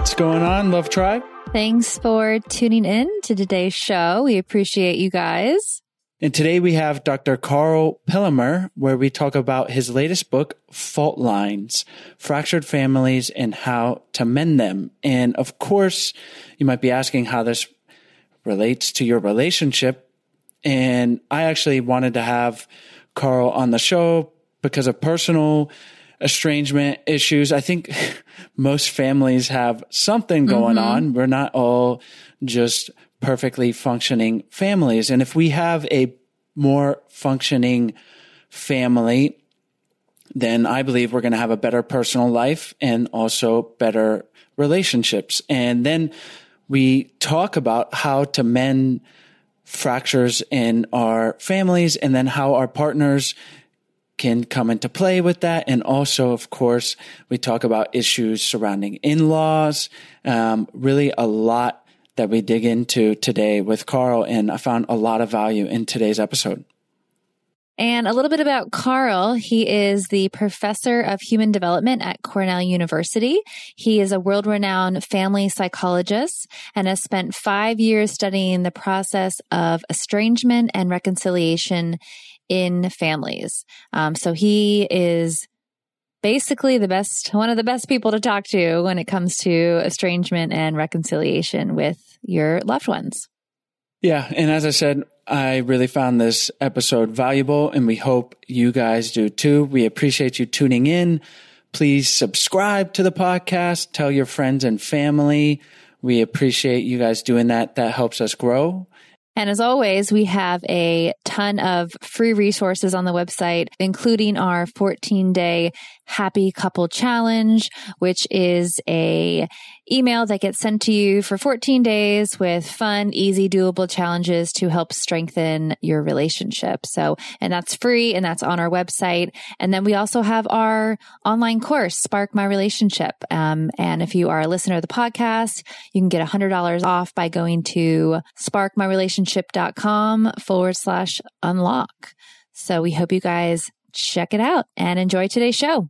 What's going on, Love Tribe? Thanks for tuning in to today's show. We appreciate you guys. And today we have Dr. Karl Pillemer, where we talk about his latest book, Fault Lines, Fractured Families and How to Mend Them. And of course, you might be asking how this relates to your relationship. And I actually wanted to have Karl on the show because of personal estrangement issues. I think most families have something going mm-hmm. on. We're not all just perfectly functioning families. And if we have a more functioning family, then I believe we're going to have a better personal life and also better relationships. And then we talk about how to mend fractures in our families and then how our partners can come into play with that. And also, of course, we talk about issues surrounding in-laws, um, really a lot that we dig into today with Karl. And I found a lot of value in today's episode. And a little bit about Karl. He is the professor of human development at Cornell University. He is a world renowned family psychologist and has spent five years studying the process of estrangement and reconciliation in families. Um, so he is basically the best, one of the best people to talk to when it comes to estrangement and reconciliation with your loved ones. Yeah. And as I said, I really found this episode valuable and we hope you guys do too. We appreciate you tuning in. Please subscribe to the podcast, tell your friends and family. We appreciate you guys doing that. That helps us grow. And as always, we have a ton of free resources on the website, including our 14 day happy couple challenge, which is a email that gets sent to you for 14 days with fun, easy, doable challenges to help strengthen your relationship. So, and that's free and that's on our website. And then we also have our online course, Spark My Relationship. Um, and if you are a listener of the podcast, you can get $100 off by going to sparkmyrelationship.com forward slash unlock. So we hope you guys check it out and enjoy today's show.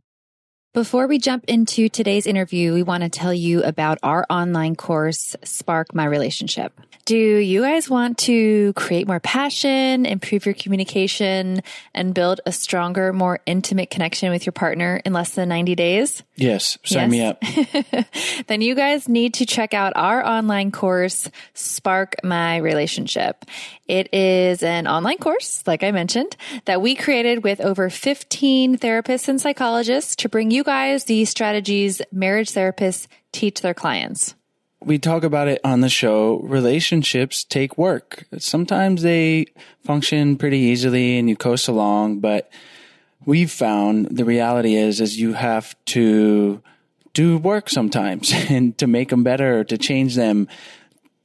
Before we jump into today's interview, we want to tell you about our online course, Spark My Relationship. Do you guys want to create more passion, improve your communication, and build a stronger, more intimate connection with your partner in less than 90 days? Yes, sign yes. me up. then you guys need to check out our online course, Spark My Relationship. It is an online course, like I mentioned, that we created with over 15 therapists and psychologists to bring you guys the strategies marriage therapists teach their clients we talk about it on the show. Relationships take work. Sometimes they function pretty easily and you coast along, but we've found the reality is, is you have to do work sometimes and to make them better, to change them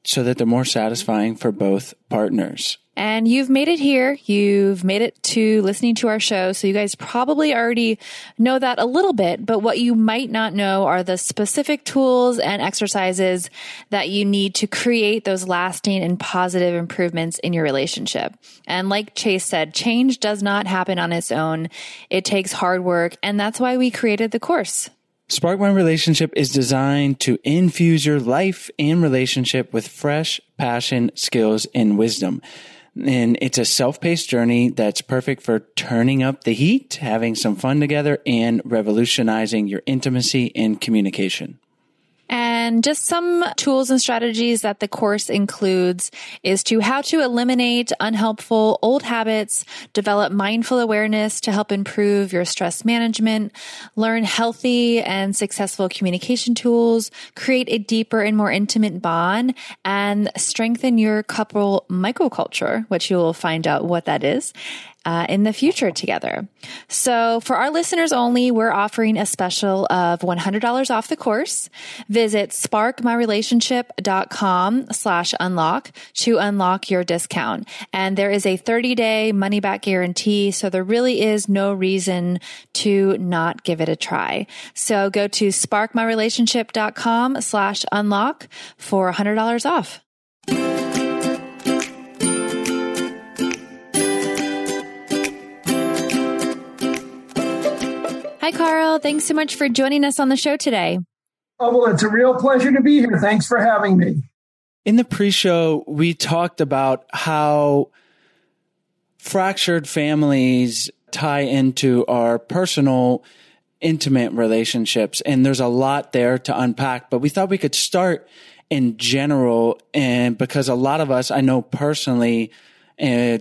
so that they're more satisfying for both partners. And you've made it here. You've made it to listening to our show. So you guys probably already know that a little bit, but what you might not know are the specific tools and exercises that you need to create those lasting and positive improvements in your relationship. And like Chase said, change does not happen on its own. It takes hard work. And that's why we created the course. Spark My Relationship is designed to infuse your life and relationship with fresh passion, skills, and wisdom. And it's a self-paced journey that's perfect for turning up the heat, having some fun together, and revolutionizing your intimacy and communication. And just some tools and strategies that the course includes is to how to eliminate unhelpful old habits, develop mindful awareness to help improve your stress management, learn healthy and successful communication tools, create a deeper and more intimate bond, and strengthen your couple microculture, which you'll find out what that is uh, in the future together. So for our listeners only, we're offering a special of $100 off the course. Visit sparkmyrelationship.com slash unlock to unlock your discount. And there is a 30 day money back guarantee. So there really is no reason to not give it a try. So go to sparkmyrelationship.com slash unlock for $100 off. Hi, Karl. Thanks so much for joining us on the show today. Oh, well, it's a real pleasure to be here. Thanks for having me. In the pre show, we talked about how fractured families tie into our personal, intimate relationships. And there's a lot there to unpack, but we thought we could start in general. And because a lot of us, I know personally, uh,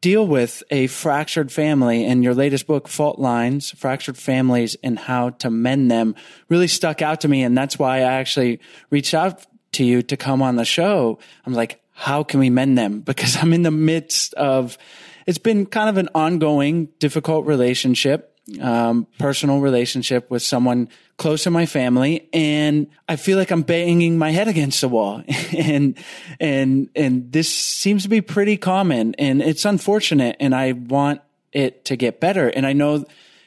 deal with a fractured family and your latest book fault lines fractured families and how to mend them really stuck out to me. And that's why i actually reached out to you to come on the show. I'm like how can we mend them? Because i'm in the midst of it's been kind of an ongoing difficult relationship um, personal relationship with someone close to my family and I feel like I'm banging my head against the wall and and and this seems to be pretty common and it's unfortunate and I want it to get better and I know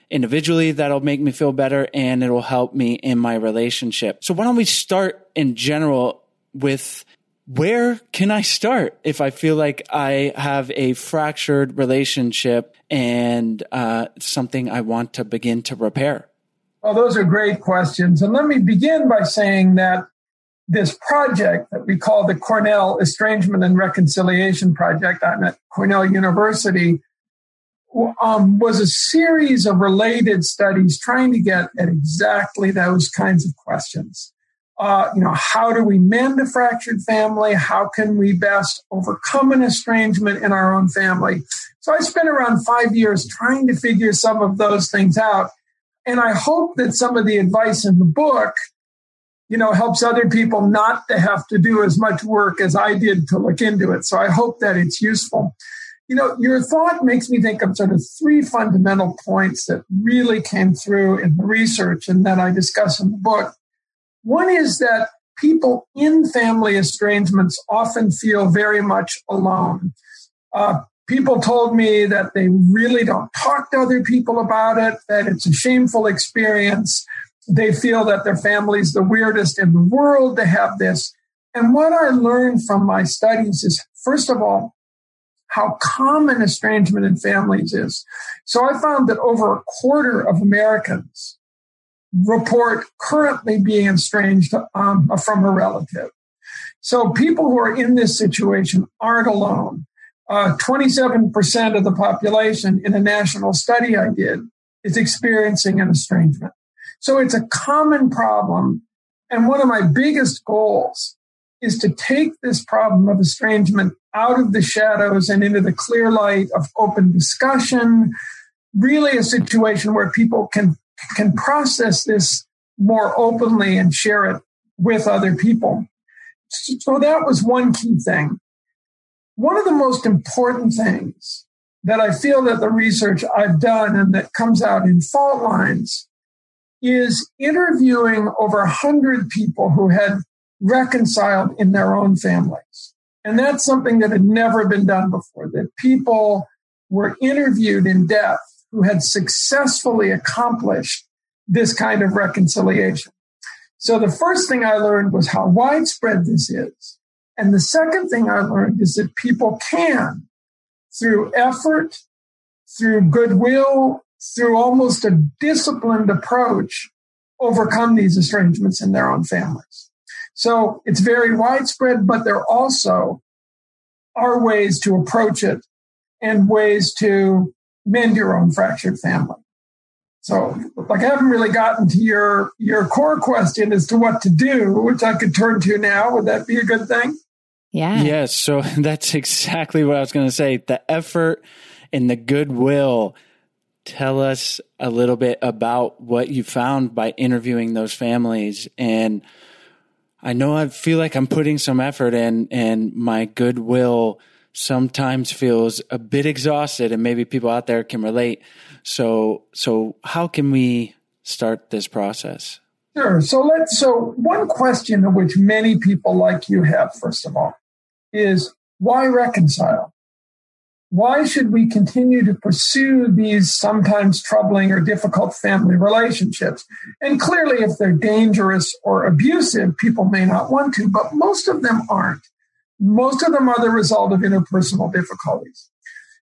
individually that'll make me feel better and it'll help me in my relationship. So why don't we start in general with where can I start if I feel like I have a fractured relationship and uh, something I want to begin to repair? Well, those are great questions. And let me begin by saying that this project that we call the Cornell Estrangement and Reconciliation Project, I'm at Cornell University, um, was a series of related studies trying to get at exactly those kinds of questions. Uh, you know, how do we mend a fractured family? How can we best overcome an estrangement in our own family? So I spent around five years trying to figure some of those things out. And I hope that some of the advice in the book, you know, helps other people not to have to do as much work as I did to look into it. So I hope that it's useful. You know, your thought makes me think of sort of three fundamental points that really came through in the research and that I discuss in the book. One is that people in family estrangements often feel very much alone. Uh, people told me that they really don't talk to other people about it, that it's a shameful experience. They feel that their family's the weirdest in the world to have this. And what I learned from my studies is, first of all, how common estrangement in families is. So I found that over a quarter of Americans report currently being estranged um, from a relative. So people who are in this situation aren't alone. Uh, 27% of the population in a national study I did is experiencing an estrangement. So it's a common problem. And one of my biggest goals is to take this problem of estrangement out of the shadows and into the clear light of open discussion, really a situation where people can can process this more openly and share it with other people. So that was one key thing. One of the most important things that I feel that the research I've done and that comes out in fault lines is interviewing over a hundred people who had reconciled in their own families. And that's something that had never been done before, that people were interviewed in depth who had successfully accomplished this kind of reconciliation. So the first thing I learned was how widespread this is. And the second thing I learned is that people can, through effort, through goodwill, through almost a disciplined approach, overcome these estrangements in their own families. So it's very widespread, but there also are ways to approach it and ways to mend your own fractured family. So, like, I haven't really gotten to your your core question as to what to do, which I could turn to now. Would that be a good thing? Yeah. Yes. So that's exactly what I was going to say. The effort and the goodwill. Tell us a little bit about what you found by interviewing those families. And I know I feel like I'm putting some effort in, and my goodwill sometimes feels a bit exhausted and maybe people out there can relate. So, so how can we start this process? Sure. So let's, so one question which many people like you have, first of all, is why reconcile? Why should we continue to pursue these sometimes troubling or difficult family relationships? And clearly, if they're dangerous or abusive, people may not want to, but most of them aren't. Most of them are the result of interpersonal difficulties.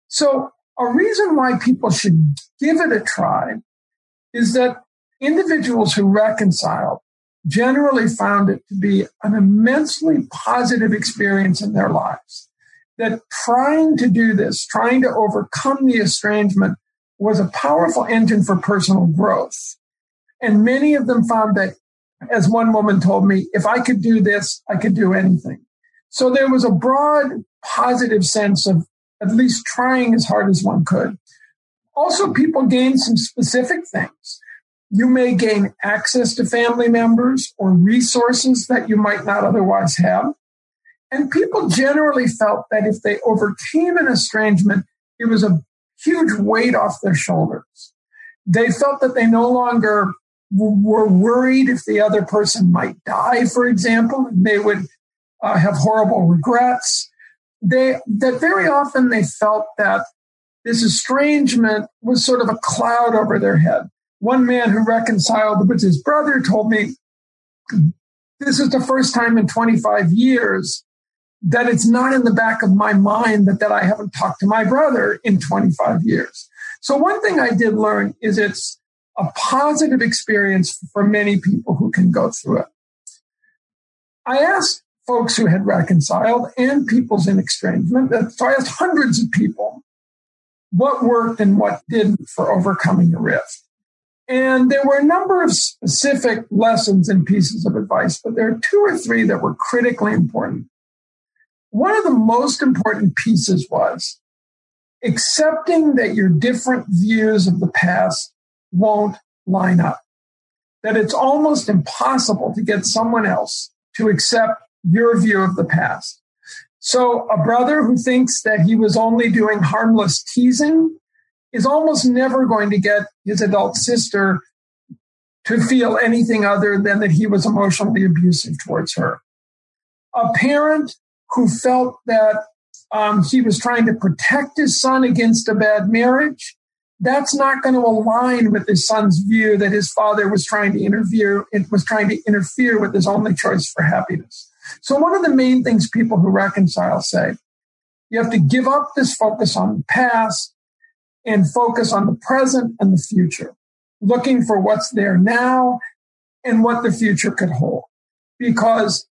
So a reason why people should give it a try is that individuals who reconciled generally found it to be an immensely positive experience in their lives. That trying to do this, trying to overcome the estrangement was a powerful engine for personal growth. And many of them found that, as one woman told me, if I could do this, I could do anything. So there was a broad positive sense of at least trying as hard as one could. Also, people gain some specific things. You may gain access to family members or resources that you might not otherwise have. And people generally felt that if they overcame an estrangement, it was a huge weight off their shoulders. They felt that they no longer were worried if the other person might die, for example, and they would uh, have horrible regrets. They that very often they felt that this estrangement was sort of a cloud over their head. One man who reconciled with his brother told me this is the first time in 25 years that it's not in the back of my mind that, that I haven't talked to my brother in 25 years. So one thing I did learn is it's a positive experience for many people who can go through it. I asked folks who had reconciled and people's in estrangement. So I asked hundreds of people what worked and what didn't for overcoming a rift. And there were a number of specific lessons and pieces of advice, but there are two or three that were critically important. One of the most important pieces was accepting that your different views of the past won't line up, that it's almost impossible to get someone else to accept your view of the past. So a brother who thinks that he was only doing harmless teasing is almost never going to get his adult sister to feel anything other than that he was emotionally abusive towards her. A parent who felt that um, he was trying to protect his son against a bad marriage, that's not going to align with his son's view that his father was trying to interfere, it was trying to interfere with his only choice for happiness. So one of the main things people who reconcile say, you have to give up this focus on the past and focus on the present and the future, looking for what's there now and what the future could hold. Because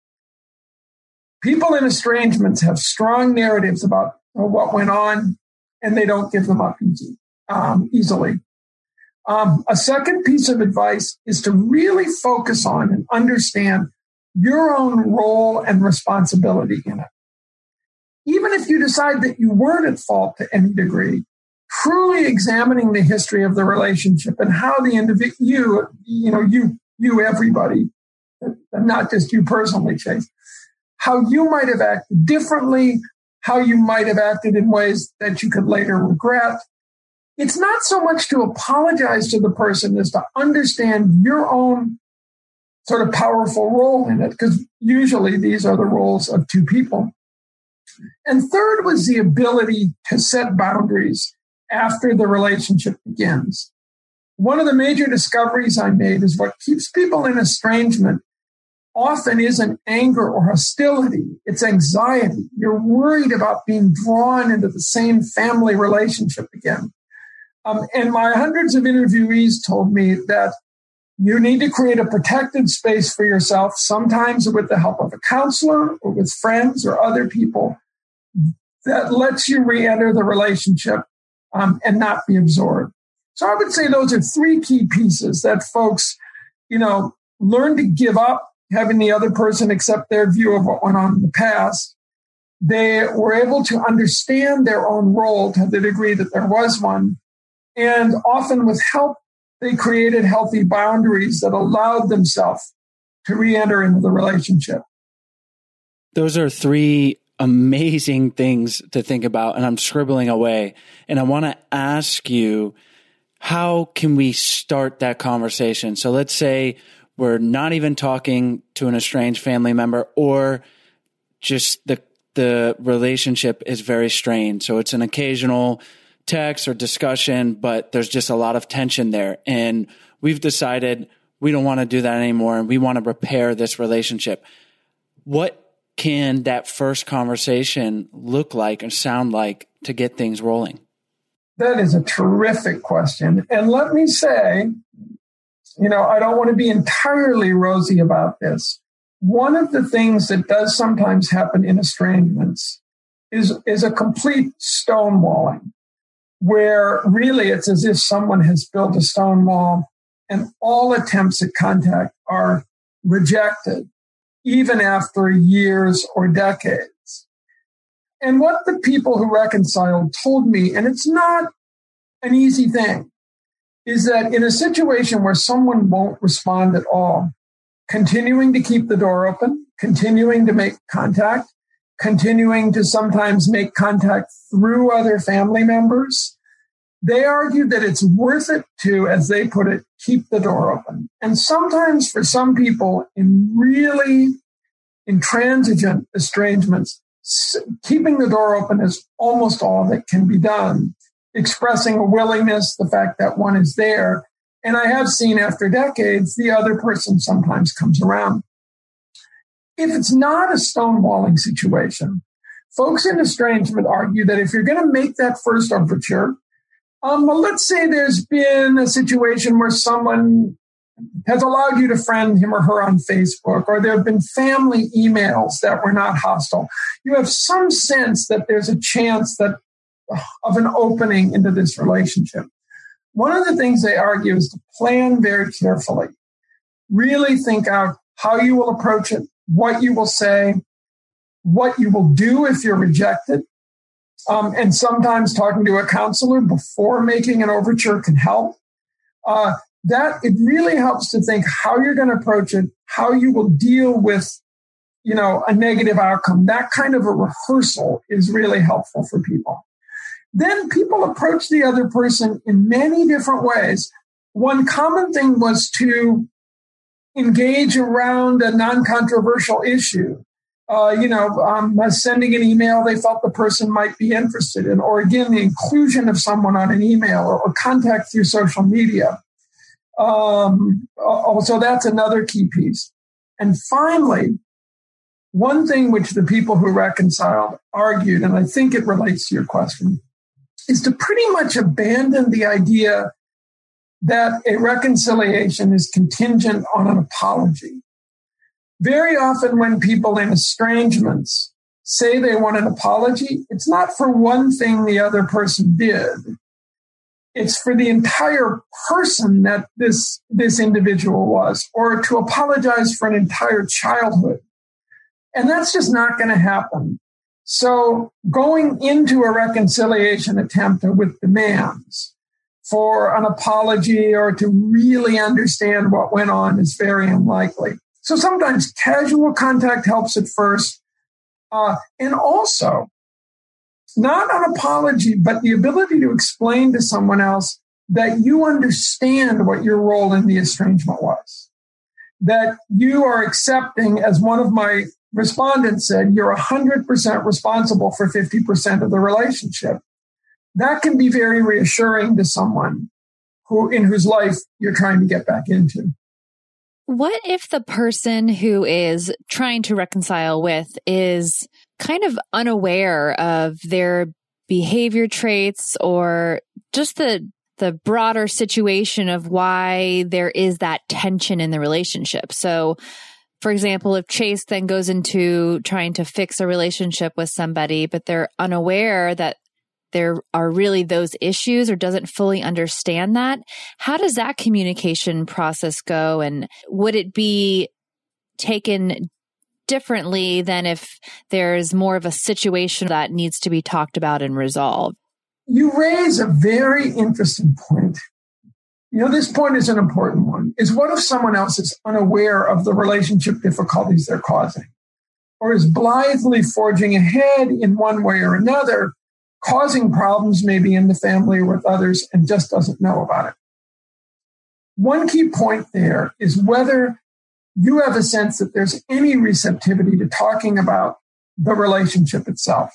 people in estrangements have strong narratives about what went on and they don't give them up easy, um, easily. Um, a second piece of advice is to really focus on and understand your own role and responsibility in it. Even if you decide that you weren't at fault to any degree, truly examining the history of the relationship and how the individual, you, you know, you, you, everybody, not just you personally, Chase, how you might have acted differently, how you might have acted in ways that you could later regret. It's not so much to apologize to the person as to understand your own sort of powerful role in it, because usually these are the roles of two people. And third was the ability to set boundaries after the relationship begins. One of the major discoveries I made is what keeps people in estrangement often isn't anger or hostility. It's anxiety. You're worried about being drawn into the same family relationship again. Um, and my hundreds of interviewees told me that you need to create a protected space for yourself, sometimes with the help of a counselor or with friends or other people that lets you re-enter the relationship um, and not be absorbed. So I would say those are three key pieces that folks, you know, learn to give up having the other person accept their view of what went on in the past. They were able to understand their own role to the degree that there was one. And often with help they created healthy boundaries that allowed themselves to re-enter into the relationship. Those are three amazing things to think about and I'm scribbling away and I want to ask you how can we start that conversation? So let's say we're not even talking to an estranged family member or just the the relationship is very strained. So it's an occasional text or discussion, but there's just a lot of tension there. And we've decided we don't want to do that anymore and we want to repair this relationship. What can that first conversation look like and sound like to get things rolling? That is a terrific question. And let me say, you know, I don't want to be entirely rosy about this. One of the things that does sometimes happen in estrangements is, is a complete stonewalling where really it's as if someone has built a stone wall and all attempts at contact are rejected, even after years or decades. And what the people who reconciled told me, and it's not an easy thing, is that in a situation where someone won't respond at all, continuing to keep the door open, continuing to make contact, continuing to sometimes make contact through other family members. They argue that it's worth it to, as they put it, keep the door open. And sometimes for some people in really intransigent estrangements, keeping the door open is almost all that can be done. Expressing a willingness, the fact that one is there. And I have seen after decades, the other person sometimes comes around. If it's not a stonewalling situation, folks in estrangement argue that if you're going to make that first overture, um, well, let's say there's been a situation where someone has allowed you to friend him or her on Facebook, or there have been family emails that were not hostile. You have some sense that there's a chance that of an opening into this relationship. One of the things they argue is to plan very carefully. Really think out how you will approach it, what you will say, what you will do if you're rejected. Um, and sometimes talking to a counselor before making an overture can help. Uh, that it really helps to think how you're going to approach it, how you will deal with, you know, a negative outcome. That kind of a rehearsal is really helpful for people. Then people approach the other person in many different ways. One common thing was to engage around a non-controversial issue. Uh, you know, um, sending an email they felt the person might be interested in, or again, the inclusion of someone on an email or, or contact through social media. Um, so that's another key piece. And finally, one thing which the people who reconciled argued, and I think it relates to your question, is to pretty much abandon the idea that a reconciliation is contingent on an apology. Very often, when people in estrangements say they want an apology, it's not for one thing the other person did. It's for the entire person that this, this individual was, or to apologize for an entire childhood. And that's just not going to happen. So going into a reconciliation attempt with demands for an apology or to really understand what went on is very unlikely. So sometimes casual contact helps at first. Uh, and also not an apology, but the ability to explain to someone else that you understand what your role in the estrangement was. That you are accepting, as one of my respondents said, you're 100% responsible for 50% of the relationship. That can be very reassuring to someone who, in whose life you're trying to get back into. What if the person who is trying to reconcile with is kind of unaware of their behavior traits or just the the broader situation of why there is that tension in the relationship. So, for example, if Chase then goes into trying to fix a relationship with somebody, but they're unaware that there are really those issues or doesn't fully understand that. How does that communication process go? And would it be taken differently than if there's more of a situation that needs to be talked about and resolved? You raise a very interesting point. You know, this point is an important one. Is what if someone else is unaware of the relationship difficulties they're causing or is blithely forging ahead in one way or another causing problems maybe in the family or with others and just doesn't know about it. One key point there is whether you have a sense that there's any receptivity to talking about the relationship itself.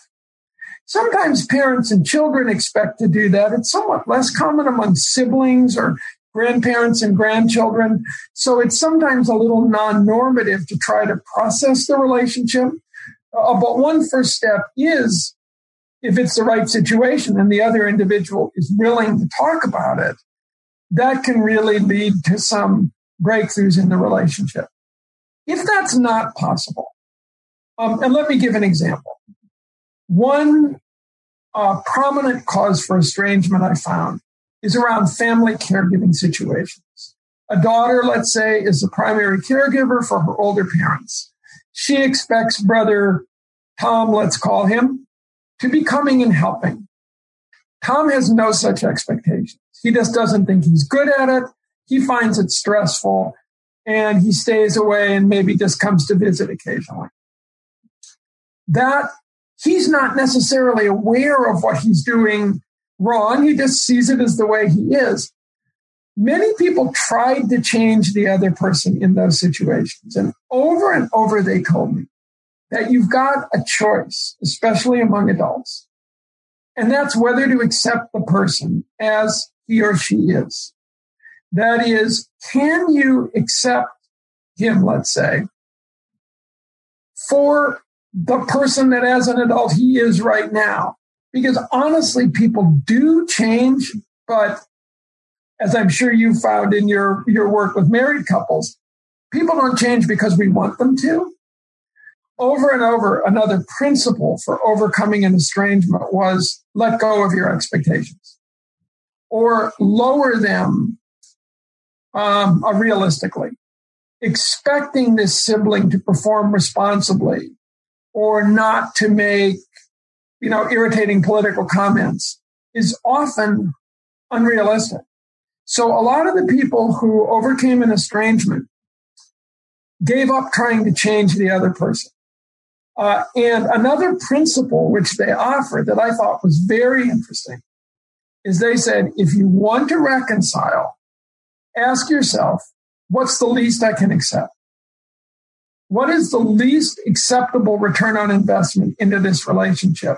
Sometimes parents and children expect to do that. It's somewhat less common among siblings or grandparents and grandchildren. So it's sometimes a little non normative to try to process the relationship. Uh, but one first step is if it's the right situation and the other individual is willing to talk about it, that can really lead to some breakthroughs in the relationship. If that's not possible, um, and let me give an example. One uh, prominent cause for estrangement I found is around family caregiving situations. A daughter, let's say, is the primary caregiver for her older parents. She expects brother Tom, let's call him, to be coming and helping. Tom has no such expectations. He just doesn't think he's good at it. He finds it stressful and he stays away and maybe just comes to visit occasionally. That he's not necessarily aware of what he's doing wrong. He just sees it as the way he is. Many people tried to change the other person in those situations. And over and over, they told me, that you've got a choice, especially among adults. And that's whether to accept the person as he or she is. That is, can you accept him, let's say, for the person that as an adult he is right now. Because honestly, people do change, but as I'm sure you found in your, your work with married couples, people don't change because we want them to. Over and over, another principle for overcoming an estrangement was let go of your expectations or lower them um, uh, realistically. Expecting this sibling to perform responsibly or not to make, you know, irritating political comments is often unrealistic. So a lot of the people who overcame an estrangement gave up trying to change the other person. Uh, and another principle which they offered that I thought was very interesting is they said, if you want to reconcile, ask yourself, what's the least I can accept? What is the least acceptable return on investment into this relationship?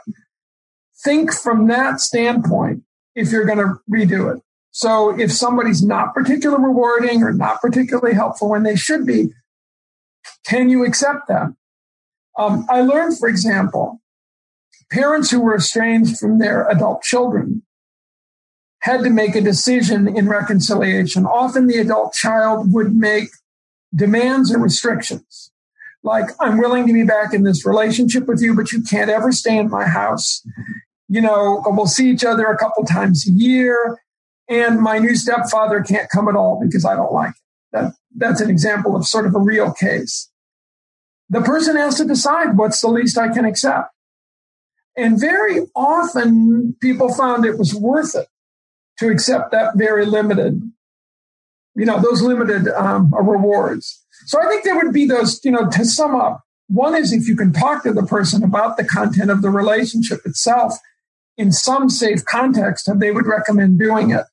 Think from that standpoint if you're going to redo it. So if somebody's not particularly rewarding or not particularly helpful when they should be, can you accept that? Um, I learned, for example, parents who were estranged from their adult children had to make a decision in reconciliation. Often the adult child would make demands and restrictions. Like, I'm willing to be back in this relationship with you, but you can't ever stay in my house. You know, we'll see each other a couple times a year. And my new stepfather can't come at all because I don't like it. That, that's an example of sort of a real case the person has to decide what's the least I can accept. And very often people found it was worth it to accept that very limited, you know, those limited um, rewards. So I think there would be those, you know, to sum up, one is if you can talk to the person about the content of the relationship itself in some safe context, and they would recommend doing it.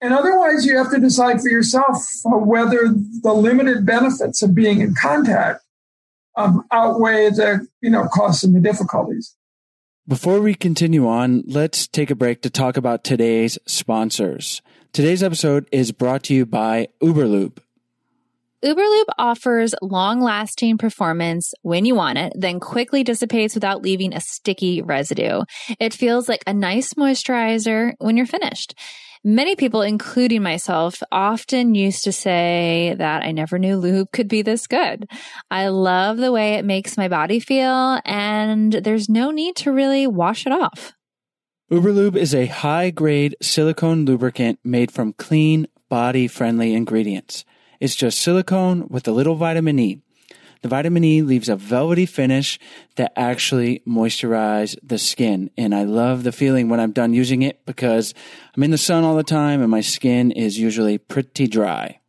And otherwise, you have to decide for yourself whether the limited benefits of being in contact um, outweigh the you know costs and the difficulties. Before we continue on, let's take a break to talk about today's sponsors. Today's episode is brought to you by Uberlube. Uberlube offers long lasting performance when you want it, then quickly dissipates without leaving a sticky residue. It feels like a nice moisturizer when you're finished. Many people, including myself, often used to say that I never knew lube could be this good. I love the way it makes my body feel, and there's no need to really wash it off. Uberlube is a high grade silicone lubricant made from clean, body friendly ingredients. It's just silicone with a little vitamin E. The vitamin E leaves a velvety finish that actually moisturizes the skin. And I love the feeling when I'm done using it because I'm in the sun all the time and my skin is usually pretty dry.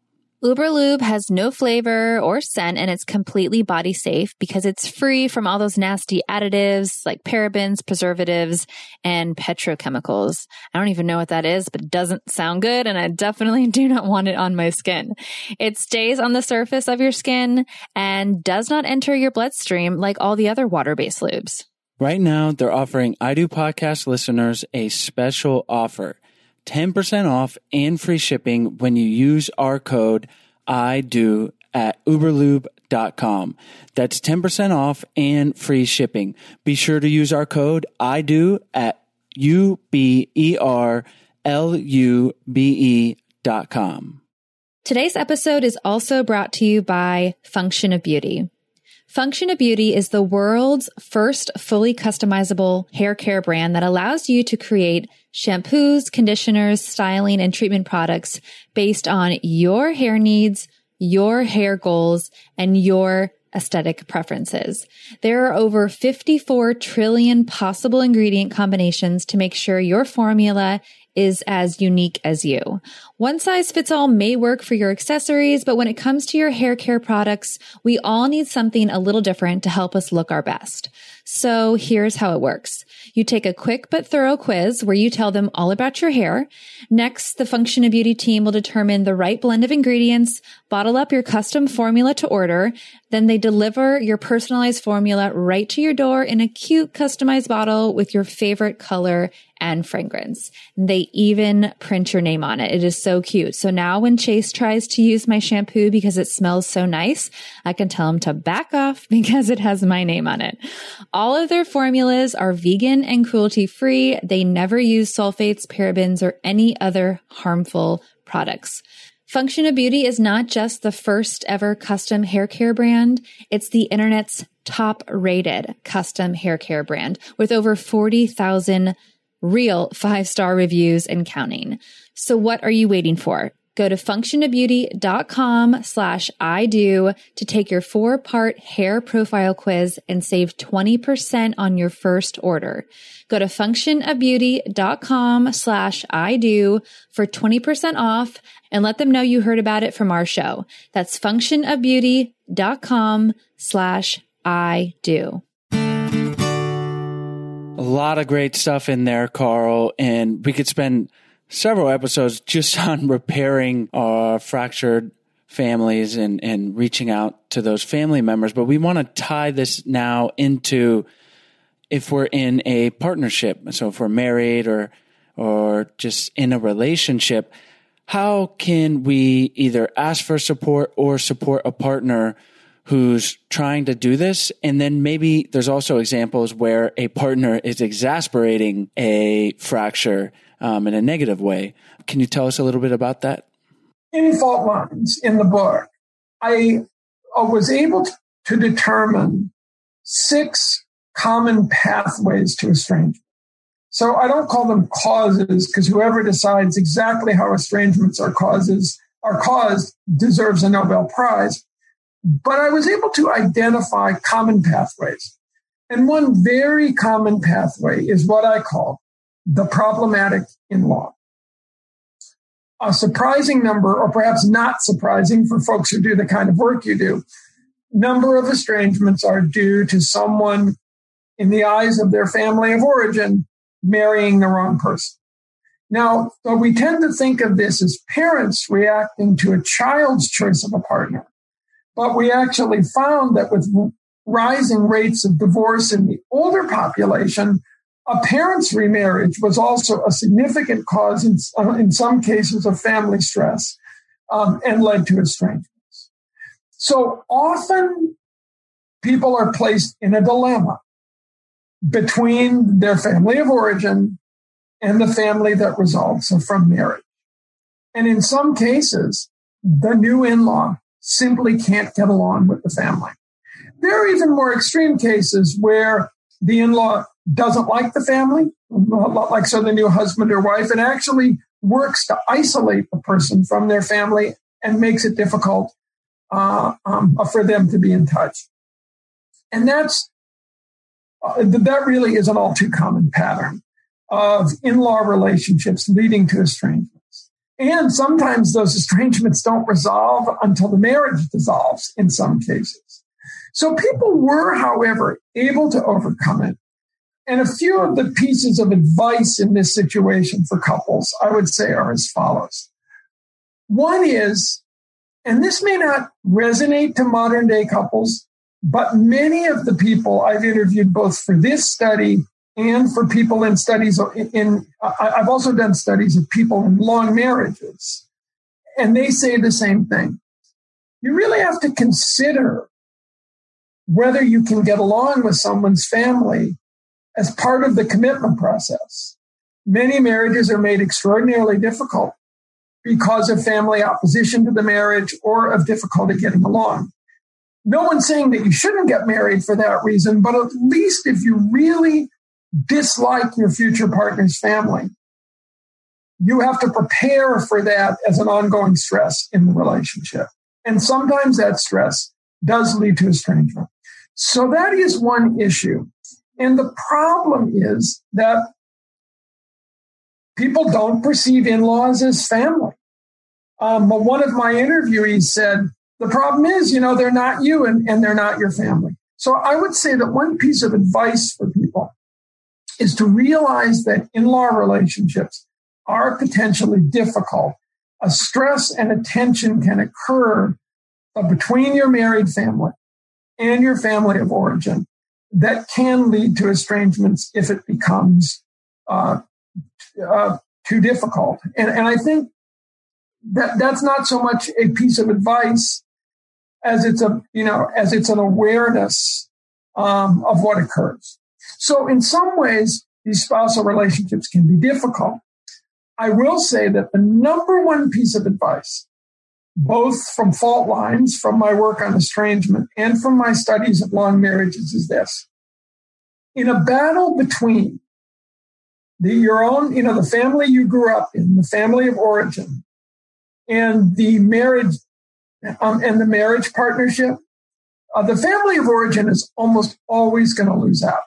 Uberlube has no flavor or scent and it's completely body safe because it's free from all those nasty additives like parabens, preservatives, and petrochemicals. I don't even know what that is, but it doesn't sound good and I definitely do not want it on my skin. It stays on the surface of your skin and does not enter your bloodstream like all the other water-based lubes. Right now, they're offering I Do Podcast listeners a special offer. 10% off and free shipping when you use our code I do at uberlube.com. That's 10% off and free shipping. Be sure to use our code I do at U B E R L U B E dot com. Today's episode is also brought to you by Function of Beauty. Function of Beauty is the world's first fully customizable hair care brand that allows you to create shampoos, conditioners, styling, and treatment products based on your hair needs, your hair goals, and your aesthetic preferences. There are over 54 trillion possible ingredient combinations to make sure your formula is as unique as you. One size fits all may work for your accessories, but when it comes to your hair care products, we all need something a little different to help us look our best. So here's how it works. You take a quick but thorough quiz where you tell them all about your hair. Next, the Function of Beauty team will determine the right blend of ingredients, bottle up your custom formula to order. Then they deliver your personalized formula right to your door in a cute customized bottle with your favorite color and fragrance. They even print your name on it. It is so cute. So now when Chase tries to use my shampoo because it smells so nice, I can tell him to back off because it has my name on it. All of their formulas are vegan and cruelty free. They never use sulfates, parabens, or any other harmful products. Function of Beauty is not just the first ever custom hair care brand. It's the internet's top rated custom hair care brand with over 40,000 real five star reviews and counting. So what are you waiting for? Go to functionofbeauty.com slash I do to take your four part hair profile quiz and save 20% on your first order. Go to functionofbeauty.com slash I do for 20% off and let them know you heard about it from our show. That's functionofbeauty.com slash I do. A lot of great stuff in there, Karl, and we could spend several episodes just on repairing our fractured families and, and reaching out to those family members. But we want to tie this now into if we're in a partnership. So if we're married or, or just in a relationship, how can we either ask for support or support a partner who's trying to do this? And then maybe there's also examples where a partner is exasperating a fracture um, in a negative way. Can you tell us a little bit about that? In fault lines in the book, I was able to determine six common pathways to estrangement. So I don't call them causes because whoever decides exactly how estrangements are causes are caused deserves a Nobel Prize. But I was able to identify common pathways. And one very common pathway is what I call the problematic in law. A surprising number, or perhaps not surprising for folks who do the kind of work you do, number of estrangements are due to someone in the eyes of their family of origin marrying the wrong person. Now, we tend to think of this as parents reacting to a child's choice of a partner, but we actually found that with rising rates of divorce in the older population, a parent's remarriage was also a significant cause in, uh, in some cases of family stress um, and led to estrangements. So often people are placed in a dilemma between their family of origin and the family that results from marriage. And in some cases, the new in-law simply can't get along with the family. There are even more extreme cases where the in-law doesn't like the family, like so the new husband or wife, and actually works to isolate the person from their family and makes it difficult uh, um, for them to be in touch. And that's uh, that really is an all too common pattern of in-law relationships leading to estrangements. And sometimes those estrangements don't resolve until the marriage dissolves in some cases. So people were, however, able to overcome it and a few of the pieces of advice in this situation for couples, I would say, are as follows. One is, and this may not resonate to modern day couples, but many of the people I've interviewed, both for this study and for people in studies in, I've also done studies of people in long marriages, and they say the same thing. You really have to consider whether you can get along with someone's family as part of the commitment process. Many marriages are made extraordinarily difficult because of family opposition to the marriage or of difficulty getting along. No one's saying that you shouldn't get married for that reason, but at least if you really dislike your future partner's family, you have to prepare for that as an ongoing stress in the relationship. And sometimes that stress does lead to estrangement. So that is one issue. And the problem is that people don't perceive in laws as family. Um, but one of my interviewees said, the problem is, you know, they're not you and, and they're not your family. So I would say that one piece of advice for people is to realize that in law relationships are potentially difficult. A stress and a tension can occur between your married family and your family of origin that can lead to estrangements if it becomes uh, uh, too difficult. And, and I think that that's not so much a piece of advice as it's a, you know, as it's an awareness um, of what occurs. So in some ways, these spousal relationships can be difficult. I will say that the number one piece of advice, both from fault lines, from my work on estrangement, and from my studies of long marriages, is this. In a battle between the, your own, you know, the family you grew up in, the family of origin, and the marriage um, and the marriage partnership, uh, the family of origin is almost always going to lose out.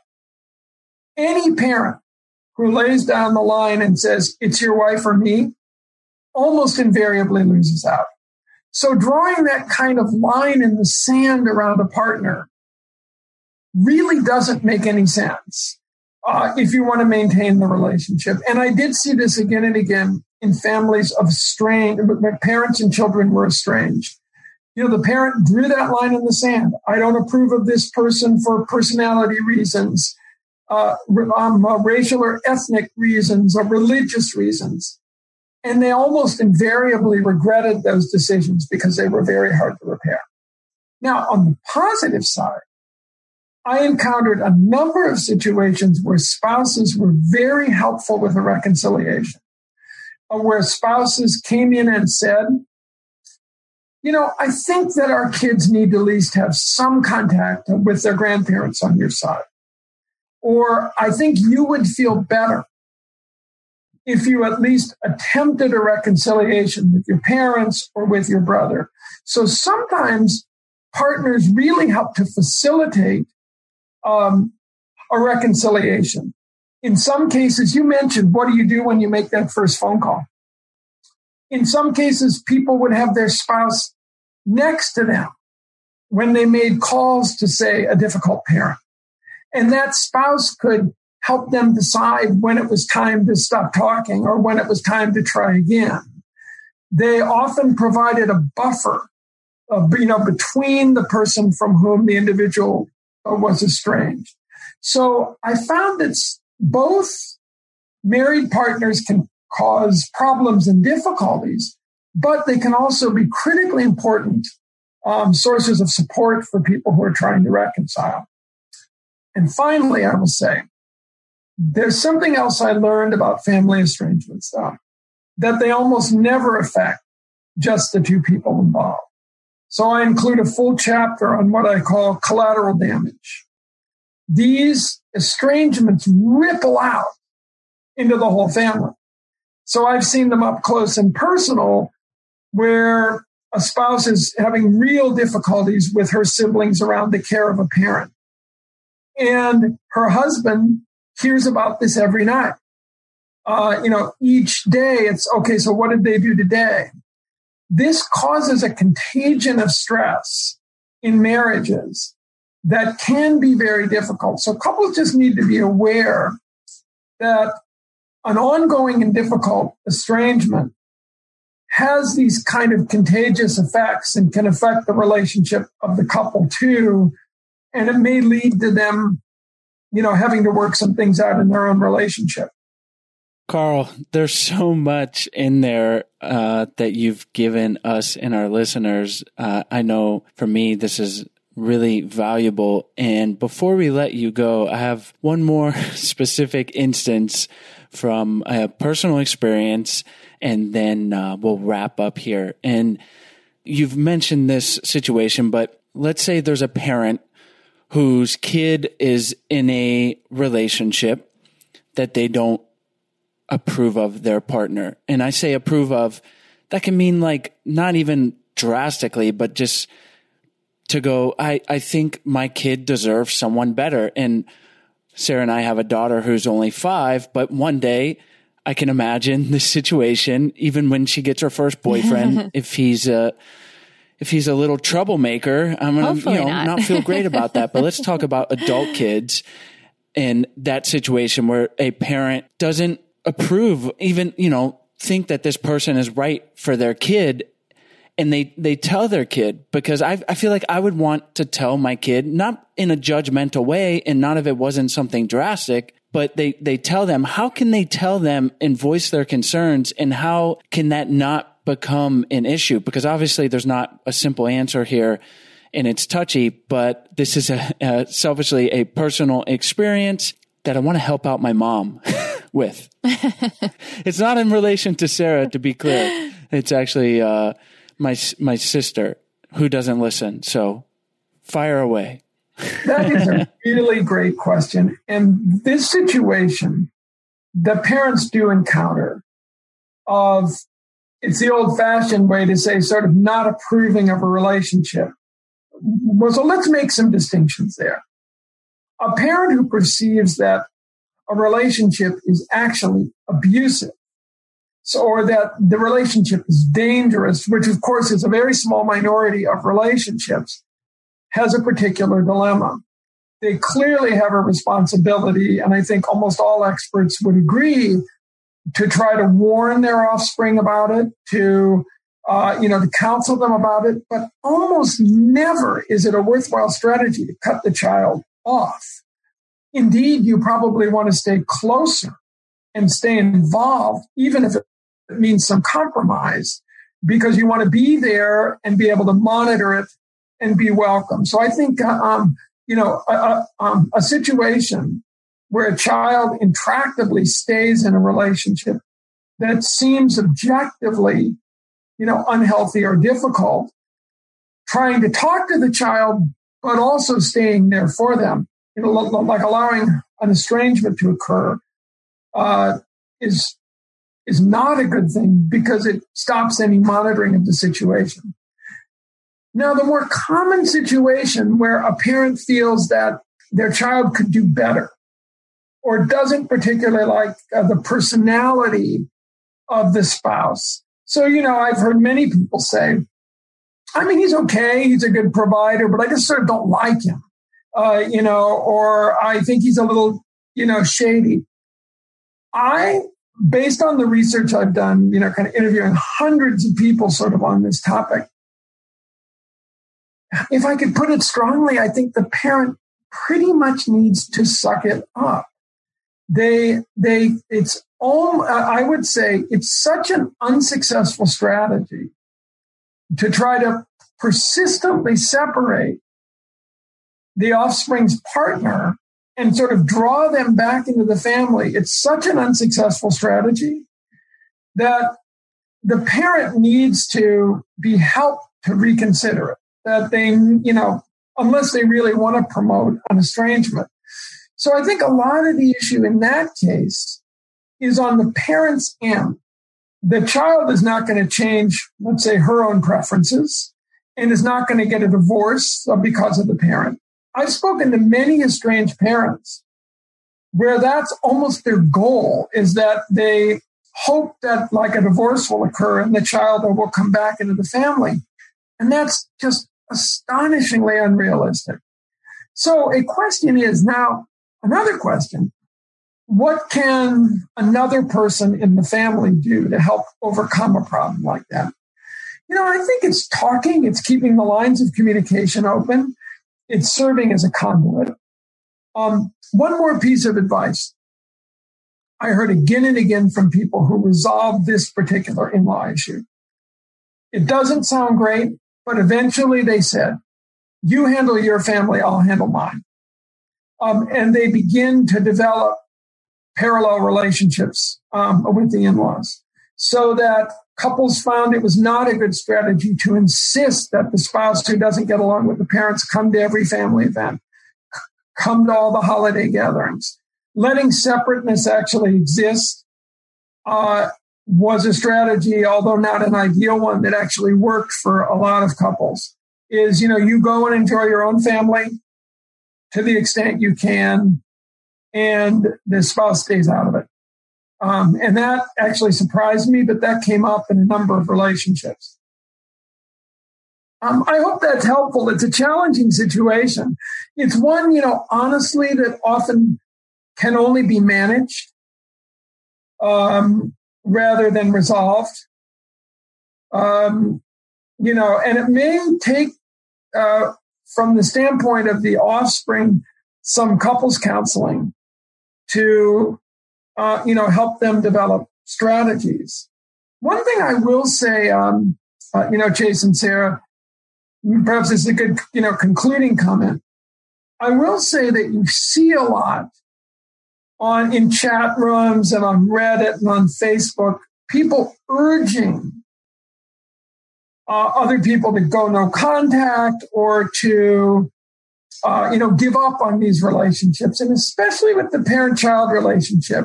Any parent who lays down the line and says, it's your wife or me, almost invariably loses out. So drawing that kind of line in the sand around a partner really doesn't make any sense uh, if you want to maintain the relationship. And I did see this again and again in families of estranged, parents and children were estranged. You know, the parent drew that line in the sand. I don't approve of this person for personality reasons, uh, um, uh, racial or ethnic reasons, or religious reasons. And they almost invariably regretted those decisions because they were very hard to repair. Now, on the positive side, I encountered a number of situations where spouses were very helpful with a reconciliation, uh, where spouses came in and said, you know, I think that our kids need to at least have some contact with their grandparents on your side. Or I think you would feel better if you at least attempted a reconciliation with your parents or with your brother. So sometimes partners really help to facilitate um, a reconciliation. In some cases, you mentioned, what do you do when you make that first phone call? In some cases, people would have their spouse next to them when they made calls to say a difficult parent. And that spouse could help them decide when it was time to stop talking or when it was time to try again. They often provided a buffer of, you know, between the person from whom the individual was estranged. So I found that both married partners can cause problems and difficulties, but they can also be critically important um, sources of support for people who are trying to reconcile. And finally, I will say, there's something else I learned about family estrangement stuff that they almost never affect just the two people involved. So I include a full chapter on what I call collateral damage. These estrangements ripple out into the whole family. So I've seen them up close and personal where a spouse is having real difficulties with her siblings around the care of a parent. And her husband hears about this every night. Uh, you know, each day it's okay. So what did they do today? This causes a contagion of stress in marriages that can be very difficult. So couples just need to be aware that an ongoing and difficult estrangement has these kind of contagious effects and can affect the relationship of the couple too. And it may lead to them, you know, having to work some things out in their own relationship. Karl, there's so much in there uh, that you've given us and our listeners. Uh, I know for me, this is really valuable. And before we let you go, I have one more specific instance from a personal experience, and then uh, we'll wrap up here. And you've mentioned this situation, but let's say there's a parent whose kid is in a relationship that they don't approve of their partner. And I say approve of, that can mean like not even drastically, but just to go, I, I think my kid deserves someone better. And Sarah and I have a daughter who's only five, but one day I can imagine this situation, even when she gets her first boyfriend, if he's a, if he's a little troublemaker, I'm gonna you know not. not feel great about that. But let's talk about adult kids and that situation where a parent doesn't approve, even, you know, think that this person is right for their kid and they, they tell their kid because I, I feel like I would want to tell my kid, not in a judgmental way and not if it wasn't something drastic, but they, they tell them, how can they tell them and voice their concerns? And how can that not become an issue? Because obviously there's not a simple answer here and it's touchy, but this is a, a selfishly a personal experience that I want to help out my mom with. it's not in relation to Sarah, to be clear. It's actually uh, my my sister who doesn't listen. So fire away. that is a really great question. And this situation, the parents do encounter of it's the old fashioned way to say sort of not approving of a relationship. Well, so let's make some distinctions there. A parent who perceives that a relationship is actually abusive, so, or that the relationship is dangerous, which of course is a very small minority of relationships, has a particular dilemma. They clearly have a responsibility, and I think almost all experts would agree to try to warn their offspring about it, to uh, you know, to counsel them about it. But almost never is it a worthwhile strategy to cut the child off. Indeed, you probably want to stay closer and stay involved, even if it means some compromise, because you want to be there and be able to monitor it and be welcome. So I think, uh, um, you know, a, a, um, a situation where a child intractably stays in a relationship that seems objectively, you know, unhealthy or difficult, trying to talk to the child, but also staying there for them, you know, like allowing an estrangement to occur, uh, is is not a good thing because it stops any monitoring of the situation. Now, the more common situation where a parent feels that their child could do better or doesn't particularly like uh, the personality of the spouse. So, you know, I've heard many people say, I mean, he's okay. He's a good provider, but I just sort of don't like him. Uh, you know, or I think he's a little, you know, shady. I, based on the research I've done, you know, kind of interviewing hundreds of people sort of on this topic, if I could put it strongly, I think the parent pretty much needs to suck it up. They, they, it's all, I would say it's such an unsuccessful strategy to try to persistently separate the offspring's partner and sort of draw them back into the family. It's such an unsuccessful strategy that the parent needs to be helped to reconsider it that they, you know, unless they really want to promote an estrangement. So I think a lot of the issue in that case is on the parent's end. The child is not going to change, let's say, her own preferences and is not going to get a divorce because of the parent. I've spoken to many estranged parents where that's almost their goal is that they hope that like a divorce will occur and the child will come back into the family. And that's just astonishingly unrealistic. So a question is now another question. What can another person in the family do to help overcome a problem like that? You know, I think it's talking, it's keeping the lines of communication open, it's serving as a conduit. Um, one more piece of advice I heard again and again from people who resolved this particular in law issue. It doesn't sound great. But eventually they said, you handle your family, I'll handle mine. Um, and they begin to develop parallel relationships um, with the in-laws so that couples found it was not a good strategy to insist that the spouse who doesn't get along with the parents come to every family event, come to all the holiday gatherings. Letting separateness actually exist uh, was a strategy, although not an ideal one, that actually worked for a lot of couples. Is, you know, you go and enjoy your own family to the extent you can, and the spouse stays out of it. Um, and that actually surprised me, but that came up in a number of relationships. Um, I hope that's helpful. It's a challenging situation. It's one, you know, honestly, that often can only be managed. Um, rather than resolved. Um, you know, and it may take, uh, from the standpoint of the offspring, some couples counseling to, uh, you know, help them develop strategies. One thing I will say, um, uh, you know, and Sarah, perhaps is a good, you know, concluding comment. I will say that you see a lot on in chat rooms and on Reddit and on Facebook, people urging uh, other people to go no contact or to uh, you know give up on these relationships, and especially with the parent-child relationship,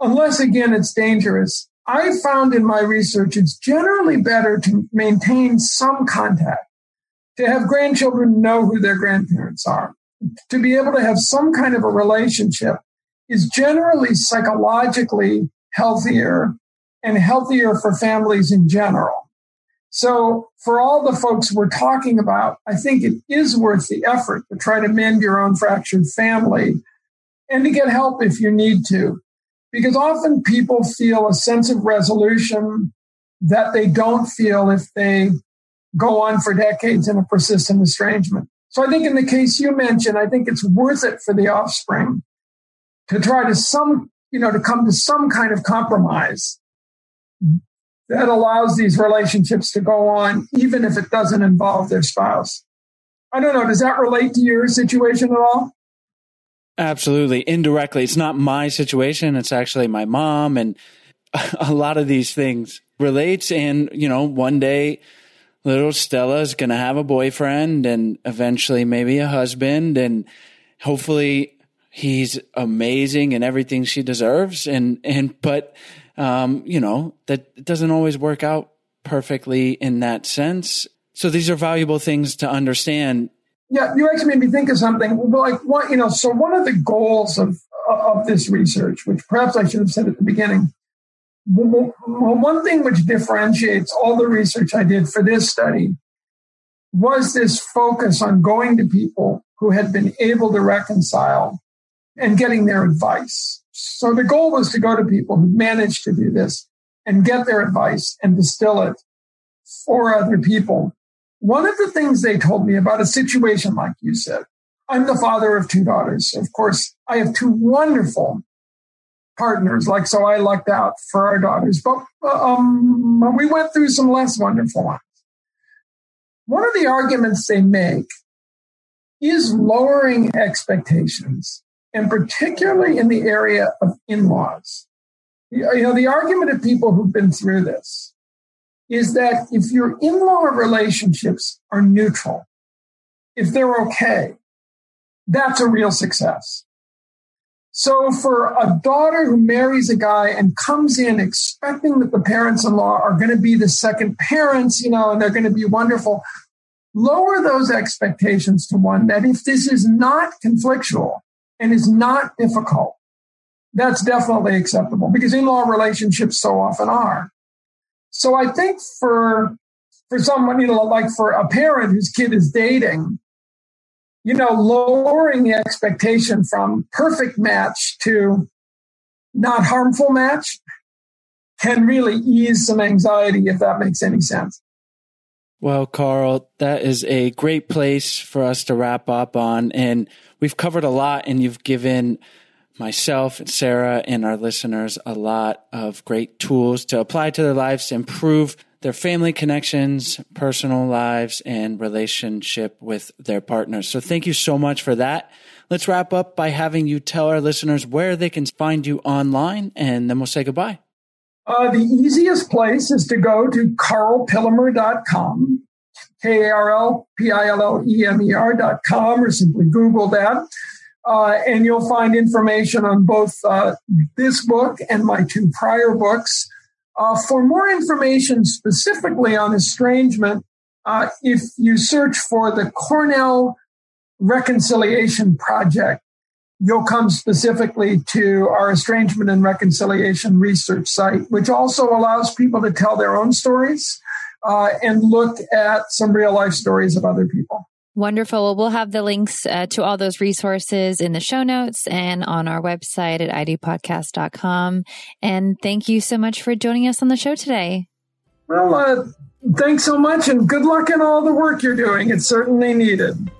unless again it's dangerous. I found in my research it's generally better to maintain some contact, to have grandchildren know who their grandparents are, to be able to have some kind of a relationship is generally psychologically healthier and healthier for families in general. So for all the folks we're talking about, I think it is worth the effort to try to mend your own fractured family and to get help if you need to. Because often people feel a sense of resolution that they don't feel if they go on for decades in a persistent estrangement. So I think in the case you mentioned, I think it's worth it for the offspring to try to some, you know, to come to some kind of compromise that allows these relationships to go on, even if it doesn't involve their spouse. I don't know. Does that relate to your situation at all? Absolutely. Indirectly. It's not my situation. It's actually my mom and a lot of these things relates. And, you know, one day little Stella is going to have a boyfriend and eventually maybe a husband and hopefully he's amazing and everything she deserves. And, and, but, um, you know, that doesn't always work out perfectly in that sense. So these are valuable things to understand. Yeah, you actually made me think of something. Like what you know, so one of the goals of of this research, which perhaps I should have said at the beginning, one thing which differentiates all the research I did for this study was this focus on going to people who had been able to reconcile and getting their advice. So the goal was to go to people who managed to do this and get their advice and distill it for other people. One of the things they told me about a situation like you said, I'm the father of two daughters. Of course, I have two wonderful partners. Like, so I lucked out for our daughters, but um, we went through some less wonderful ones. One of the arguments they make is lowering expectations and particularly in the area of in laws. You know, the argument of people who've been through this is that if your in law relationships are neutral, if they're okay, that's a real success. So for a daughter who marries a guy and comes in expecting that the parents in law are going to be the second parents, you know, and they're going to be wonderful, lower those expectations to one that if this is not conflictual, and is not difficult, that's definitely acceptable because in-law relationships so often are. So I think for for someone, you know, like for a parent whose kid is dating, you know, lowering the expectation from perfect match to not harmful match can really ease some anxiety if that makes any sense. Well, Karl, that is a great place for us to wrap up on. And we've covered a lot, and you've given myself and Sarah and our listeners a lot of great tools to apply to their lives to improve their family connections, personal lives, and relationship with their partners. So thank you so much for that. Let's wrap up by having you tell our listeners where they can find you online, and then we'll say goodbye. Uh, the easiest place is to go to karlpillemer.com, K A R L P I L L E M E R.com, or simply Google that. Uh, and you'll find information on both uh, this book and my two prior books. Uh, for more information specifically on estrangement, uh, if you search for the Cornell Reconciliation Project, you'll come specifically to our estrangement and reconciliation research site, which also allows people to tell their own stories uh, and look at some real life stories of other people. Wonderful. Well, we'll have the links uh, to all those resources in the show notes and on our website at idopodcast.com. And thank you so much for joining us on the show today. Well, uh, thanks so much and good luck in all the work you're doing. It's certainly needed.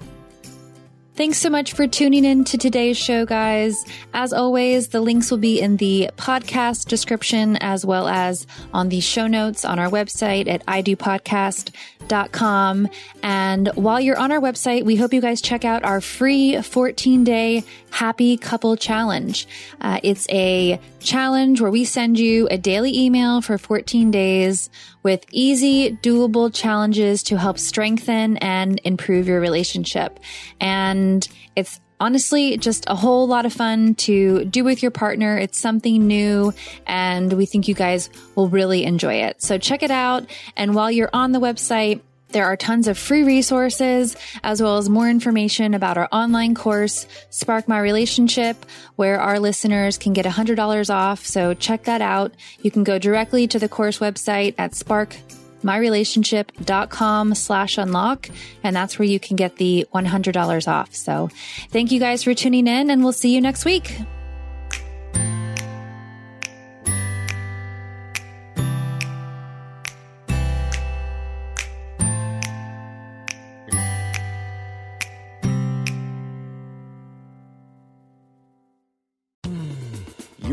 Thanks so much for tuning in to today's show, guys. As always, the links will be in the podcast description as well as on the show notes on our website at idopodcast.com. And while you're on our website, we hope you guys check out our free 14 day happy couple challenge. Uh, it's a challenge where we send you a daily email for 14 days with easy, doable challenges to help strengthen and improve your relationship. And it's honestly just a whole lot of fun to do with your partner. It's something new and we think you guys will really enjoy it. So check it out. And while you're on the website, there are tons of free resources as well as more information about our online course, Spark My Relationship, where our listeners can get $100 off. So check that out. You can go directly to the course website at sparkmyrelationship.com slash unlock. And that's where you can get the $100 off. So thank you guys for tuning in and we'll see you next week.